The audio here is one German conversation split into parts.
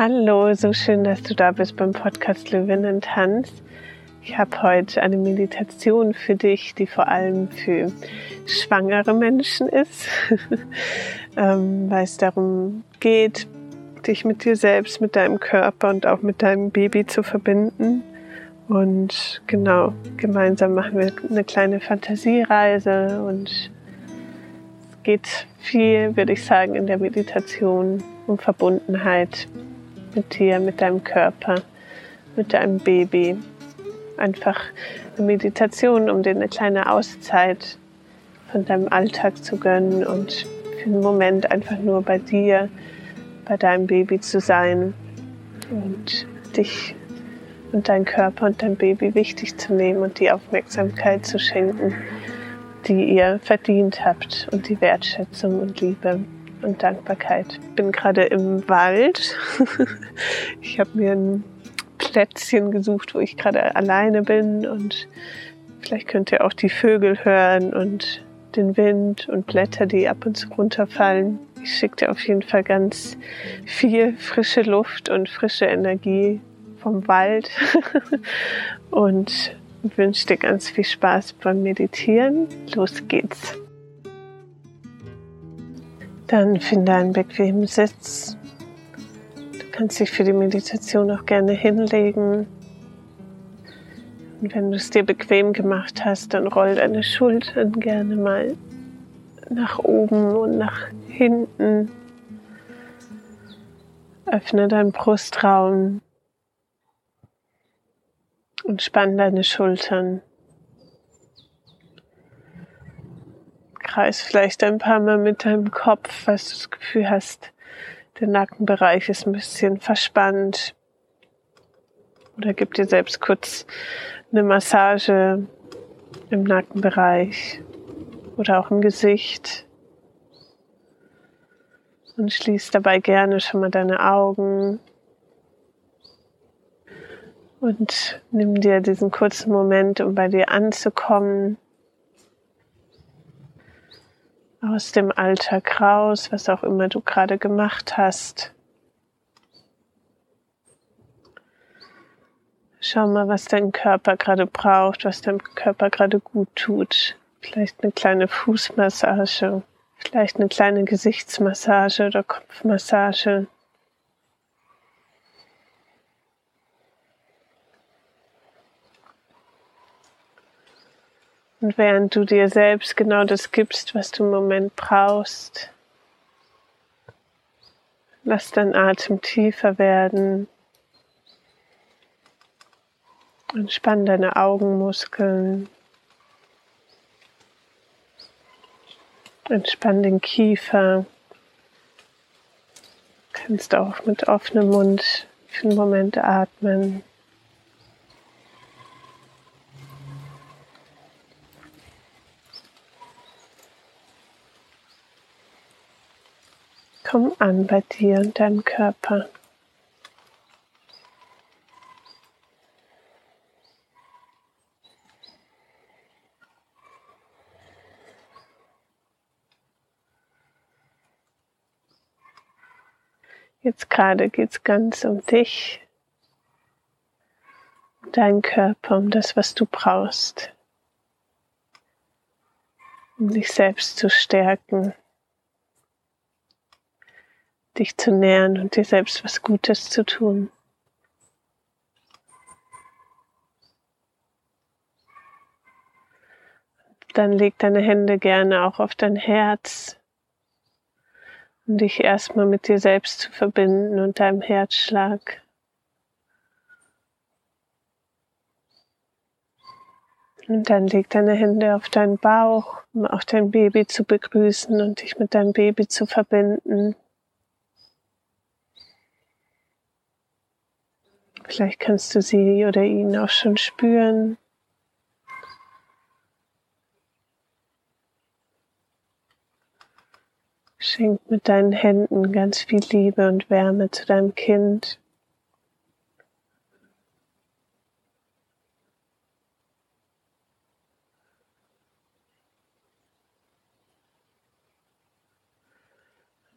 Hallo, so schön, dass du da bist beim Podcast Löwinnen Tanz. Ich habe heute eine Meditation für dich, die vor allem für schwangere Menschen ist, ähm, weil es darum geht, dich mit dir selbst, mit deinem Körper und auch mit deinem Baby zu verbinden. Und genau, gemeinsam machen wir eine kleine Fantasiereise und es geht viel, würde ich sagen, in der Meditation um Verbundenheit mit dir, mit deinem Körper, mit deinem Baby. Einfach eine Meditation, um dir eine kleine Auszeit von deinem Alltag zu gönnen und für einen Moment einfach nur bei dir, bei deinem Baby zu sein und dich und dein Körper und dein Baby wichtig zu nehmen und die Aufmerksamkeit zu schenken, die ihr verdient habt und die Wertschätzung und Liebe und Dankbarkeit. Ich bin gerade im Wald. ich habe mir ein Plätzchen gesucht, wo ich gerade alleine bin und vielleicht könnt ihr auch die Vögel hören und den Wind und Blätter, die ab und zu runterfallen. Ich schicke dir auf jeden Fall ganz viel frische Luft und frische Energie vom Wald und wünsche dir ganz viel Spaß beim Meditieren. Los geht's. Dann finde einen bequemen Sitz. Du kannst dich für die Meditation auch gerne hinlegen. Und wenn du es dir bequem gemacht hast, dann roll deine Schultern gerne mal nach oben und nach hinten. Öffne deinen Brustraum und spann deine Schultern. Kreis vielleicht ein paar Mal mit deinem Kopf, falls du das Gefühl hast, der Nackenbereich ist ein bisschen verspannt. Oder gib dir selbst kurz eine Massage im Nackenbereich oder auch im Gesicht. Und schließ dabei gerne schon mal deine Augen. Und nimm dir diesen kurzen Moment, um bei dir anzukommen aus dem Alltag raus, was auch immer du gerade gemacht hast. Schau mal, was dein Körper gerade braucht, was deinem Körper gerade gut tut. Vielleicht eine kleine Fußmassage, vielleicht eine kleine Gesichtsmassage oder Kopfmassage. Und während du dir selbst genau das gibst, was du im Moment brauchst, lass dein Atem tiefer werden. Entspann deine Augenmuskeln. Entspann den Kiefer. Du kannst auch mit offenem Mund für einen Moment atmen. Komm an bei dir und deinem Körper. Jetzt gerade geht es ganz um dich, um deinen Körper, um das, was du brauchst, um dich selbst zu stärken dich zu nähern und dir selbst was Gutes zu tun. Dann leg deine Hände gerne auch auf dein Herz, um dich erstmal mit dir selbst zu verbinden und deinem Herzschlag. Und dann leg deine Hände auf deinen Bauch, um auch dein Baby zu begrüßen und dich mit deinem Baby zu verbinden. Vielleicht kannst du sie oder ihn auch schon spüren. Schenk mit deinen Händen ganz viel Liebe und Wärme zu deinem Kind.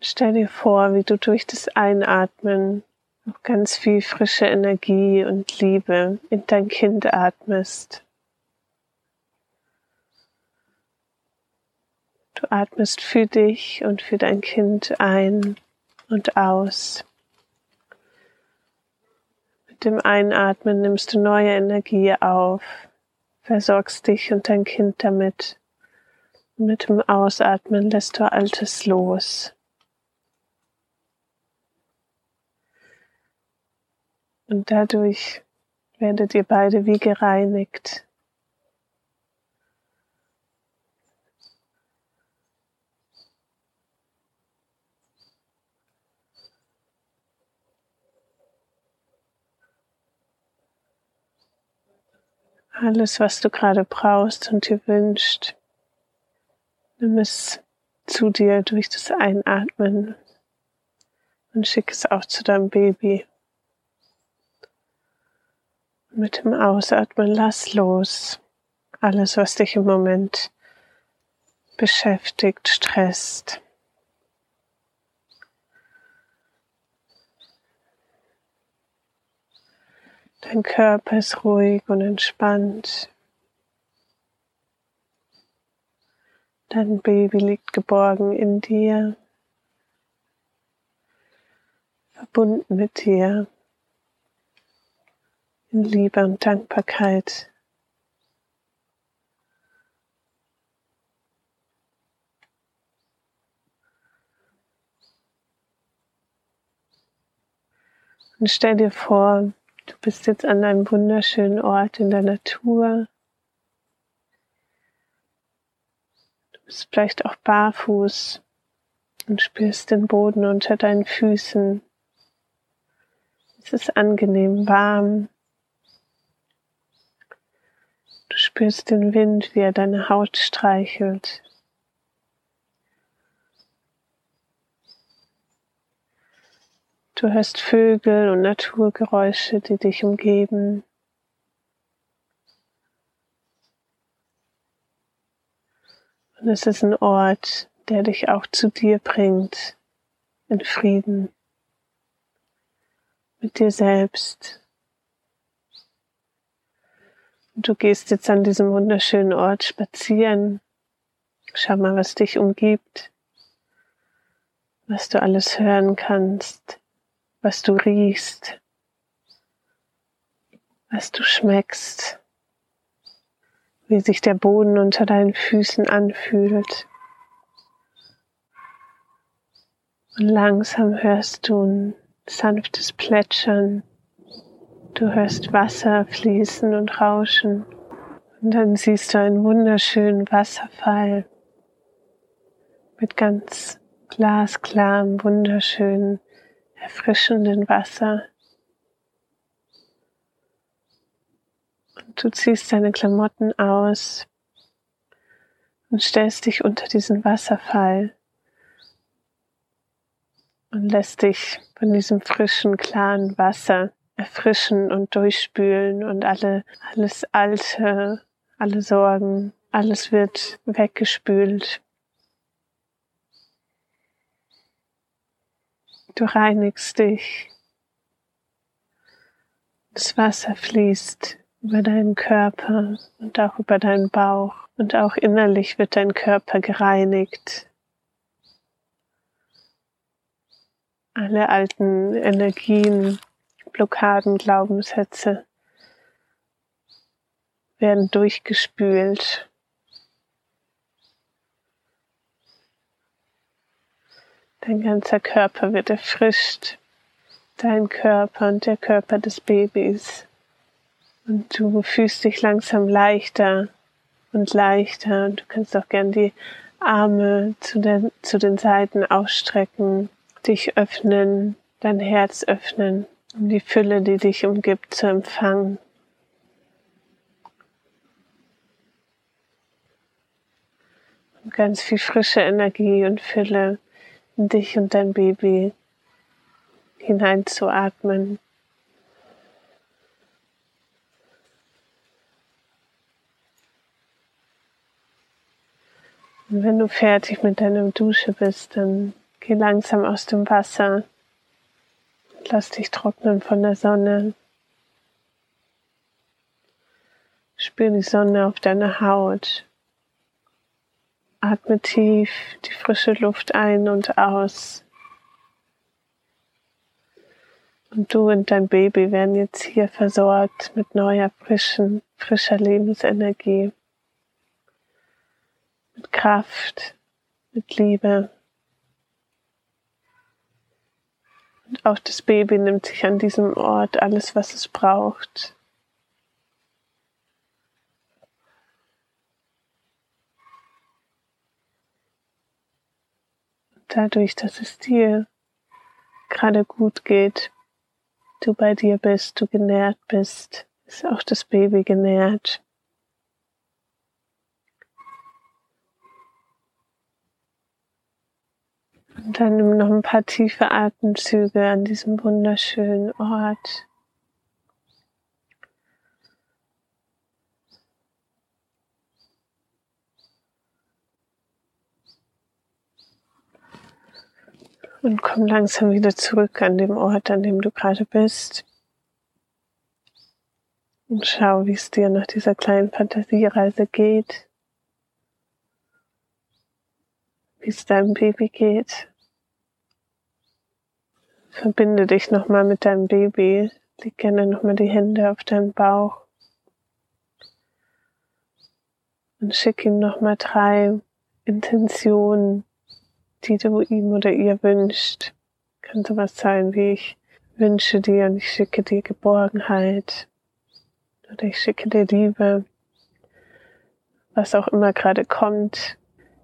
Stell dir vor, wie du durch das Einatmen noch ganz viel frische Energie und Liebe in dein Kind atmest. Du atmest für dich und für dein Kind ein und aus. Mit dem Einatmen nimmst du neue Energie auf, versorgst dich und dein Kind damit. Mit dem Ausatmen lässt du Altes los. Und dadurch werdet ihr beide wie gereinigt. Alles, was du gerade brauchst und dir wünscht, nimm es zu dir durch das Einatmen und schick es auch zu deinem Baby. Mit dem Ausatmen lass los. Alles, was dich im Moment beschäftigt, stresst. Dein Körper ist ruhig und entspannt. Dein Baby liegt geborgen in dir, verbunden mit dir in Liebe und Dankbarkeit. Und stell dir vor, du bist jetzt an einem wunderschönen Ort in der Natur. Du bist vielleicht auch barfuß und spürst den Boden unter deinen Füßen. Es ist angenehm warm. Du spürst den Wind, wie er deine Haut streichelt. Du hörst Vögel und Naturgeräusche, die dich umgeben. Und es ist ein Ort, der dich auch zu dir bringt, in Frieden mit dir selbst. Und du gehst jetzt an diesem wunderschönen Ort spazieren. Schau mal, was dich umgibt, was du alles hören kannst, was du riechst, was du schmeckst, wie sich der Boden unter deinen Füßen anfühlt. Und langsam hörst du ein sanftes Plätschern Du hörst Wasser fließen und rauschen und dann siehst du einen wunderschönen Wasserfall mit ganz glasklarem, wunderschönen, erfrischenden Wasser. Und du ziehst deine Klamotten aus und stellst dich unter diesen Wasserfall und lässt dich von diesem frischen, klaren Wasser erfrischen und durchspülen und alle, alles Alte, alle Sorgen, alles wird weggespült. Du reinigst dich. Das Wasser fließt über deinen Körper und auch über deinen Bauch und auch innerlich wird dein Körper gereinigt. Alle alten Energien Blockaden, Glaubenssätze werden durchgespült. Dein ganzer Körper wird erfrischt. Dein Körper und der Körper des Babys. Und du fühlst dich langsam leichter und leichter. Und du kannst auch gern die Arme zu den, zu den Seiten ausstrecken, dich öffnen, dein Herz öffnen um die Fülle, die dich umgibt, zu empfangen. Und ganz viel frische Energie und Fülle in dich und dein Baby hineinzuatmen. Und wenn du fertig mit deiner Dusche bist, dann geh langsam aus dem Wasser Lass dich trocknen von der Sonne. Spür die Sonne auf deiner Haut. Atme tief die frische Luft ein und aus. Und du und dein Baby werden jetzt hier versorgt mit neuer, frischen, frischer Lebensenergie, mit Kraft, mit Liebe. Und auch das Baby nimmt sich an diesem Ort alles, was es braucht. dadurch, dass es dir gerade gut geht, du bei dir bist, du genährt bist, ist auch das Baby genährt. Und dann nimm noch ein paar tiefe Atemzüge an diesem wunderschönen Ort. Und komm langsam wieder zurück an dem Ort, an dem du gerade bist. Und schau, wie es dir nach dieser kleinen Fantasiereise geht. Wie es deinem Baby geht. Verbinde dich nochmal mit deinem Baby. Leg gerne nochmal die Hände auf deinen Bauch. Und schick ihm nochmal drei Intentionen, die du ihm oder ihr wünscht. Kann sowas sein wie ich wünsche dir und ich schicke dir Geborgenheit oder ich schicke dir Liebe. Was auch immer gerade kommt,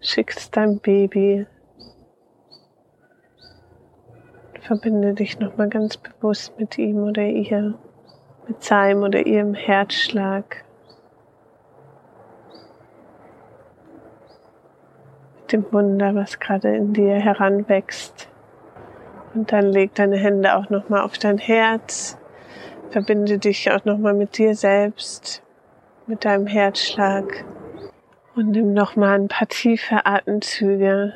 schickst dein Baby. Verbinde dich nochmal ganz bewusst mit ihm oder ihr, mit seinem oder ihrem Herzschlag. dem Wunder, was gerade in dir heranwächst. Und dann leg deine Hände auch nochmal auf dein Herz. Verbinde dich auch nochmal mit dir selbst, mit deinem Herzschlag. Und nimm nochmal ein paar tiefe Atemzüge.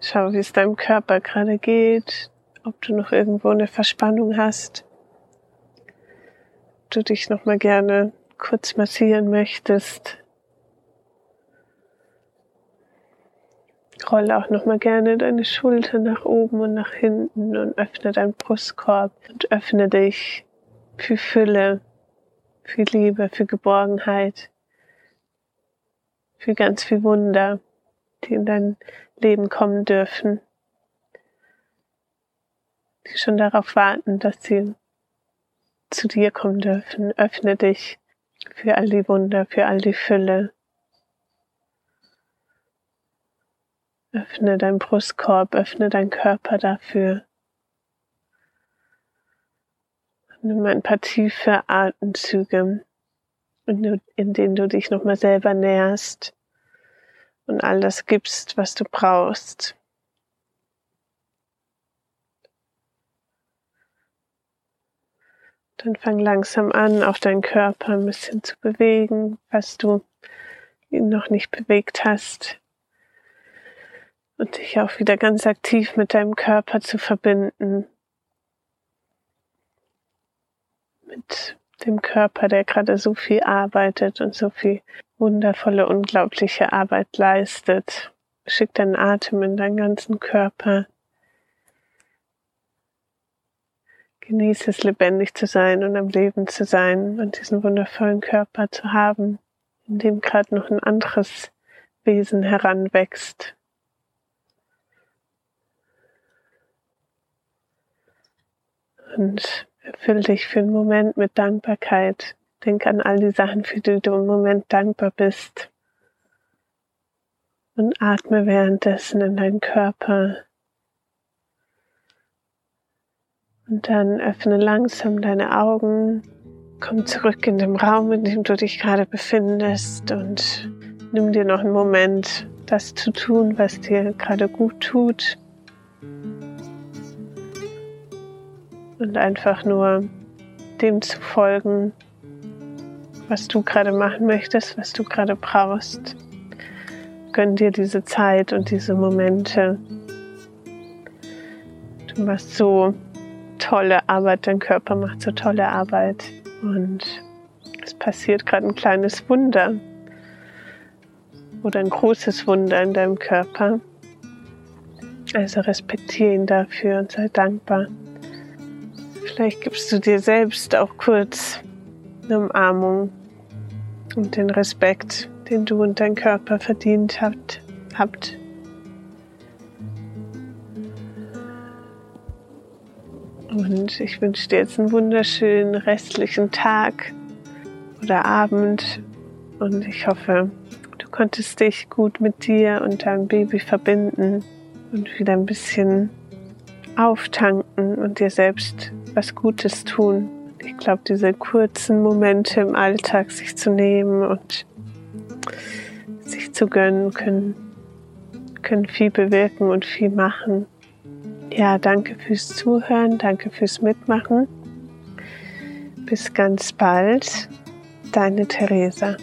Schau, wie es deinem Körper gerade geht, ob du noch irgendwo eine Verspannung hast. Ob du dich nochmal gerne kurz massieren möchtest. Rolle auch nochmal gerne deine Schulter nach oben und nach hinten und öffne deinen Brustkorb und öffne dich für Fülle, für Liebe, für Geborgenheit, für ganz viel Wunder, die in dein Leben kommen dürfen, die schon darauf warten, dass sie zu dir kommen dürfen. Öffne dich für all die Wunder, für all die Fülle. Öffne deinen Brustkorb, öffne deinen Körper dafür. Nimm ein paar tiefe Atemzüge, in denen du dich nochmal selber nährst und all das gibst, was du brauchst. Dann fang langsam an, auch deinen Körper ein bisschen zu bewegen, was du ihn noch nicht bewegt hast und dich auch wieder ganz aktiv mit deinem Körper zu verbinden. Mit dem Körper, der gerade so viel arbeitet und so viel wundervolle, unglaubliche Arbeit leistet. Schick deinen Atem in deinen ganzen Körper. Genieße es, lebendig zu sein und am Leben zu sein und diesen wundervollen Körper zu haben, in dem gerade noch ein anderes Wesen heranwächst, und erfüll dich für einen Moment mit Dankbarkeit. Denk an all die Sachen, für die du im Moment dankbar bist. Und atme währenddessen in deinen Körper. Und dann öffne langsam deine Augen. Komm zurück in den Raum, in dem du dich gerade befindest und nimm dir noch einen Moment, das zu tun, was dir gerade gut tut. Und einfach nur dem zu folgen, was du gerade machen möchtest, was du gerade brauchst. Gönn dir diese Zeit und diese Momente. Du machst so tolle Arbeit, dein Körper macht so tolle Arbeit und es passiert gerade ein kleines Wunder oder ein großes Wunder in deinem Körper. Also respektiere ihn dafür und sei dankbar. Vielleicht gibst du dir selbst auch kurz eine Umarmung und den Respekt, den du und dein Körper verdient habt. habt. Und ich wünsche dir jetzt einen wunderschönen restlichen Tag oder Abend. Und ich hoffe, du konntest dich gut mit dir und deinem Baby verbinden und wieder ein bisschen auftanken und dir selbst was Gutes tun. Ich glaube, diese kurzen Momente im Alltag sich zu nehmen und sich zu gönnen, können, können viel bewirken und viel machen. Ja, danke fürs Zuhören, danke fürs Mitmachen. Bis ganz bald, deine Theresa.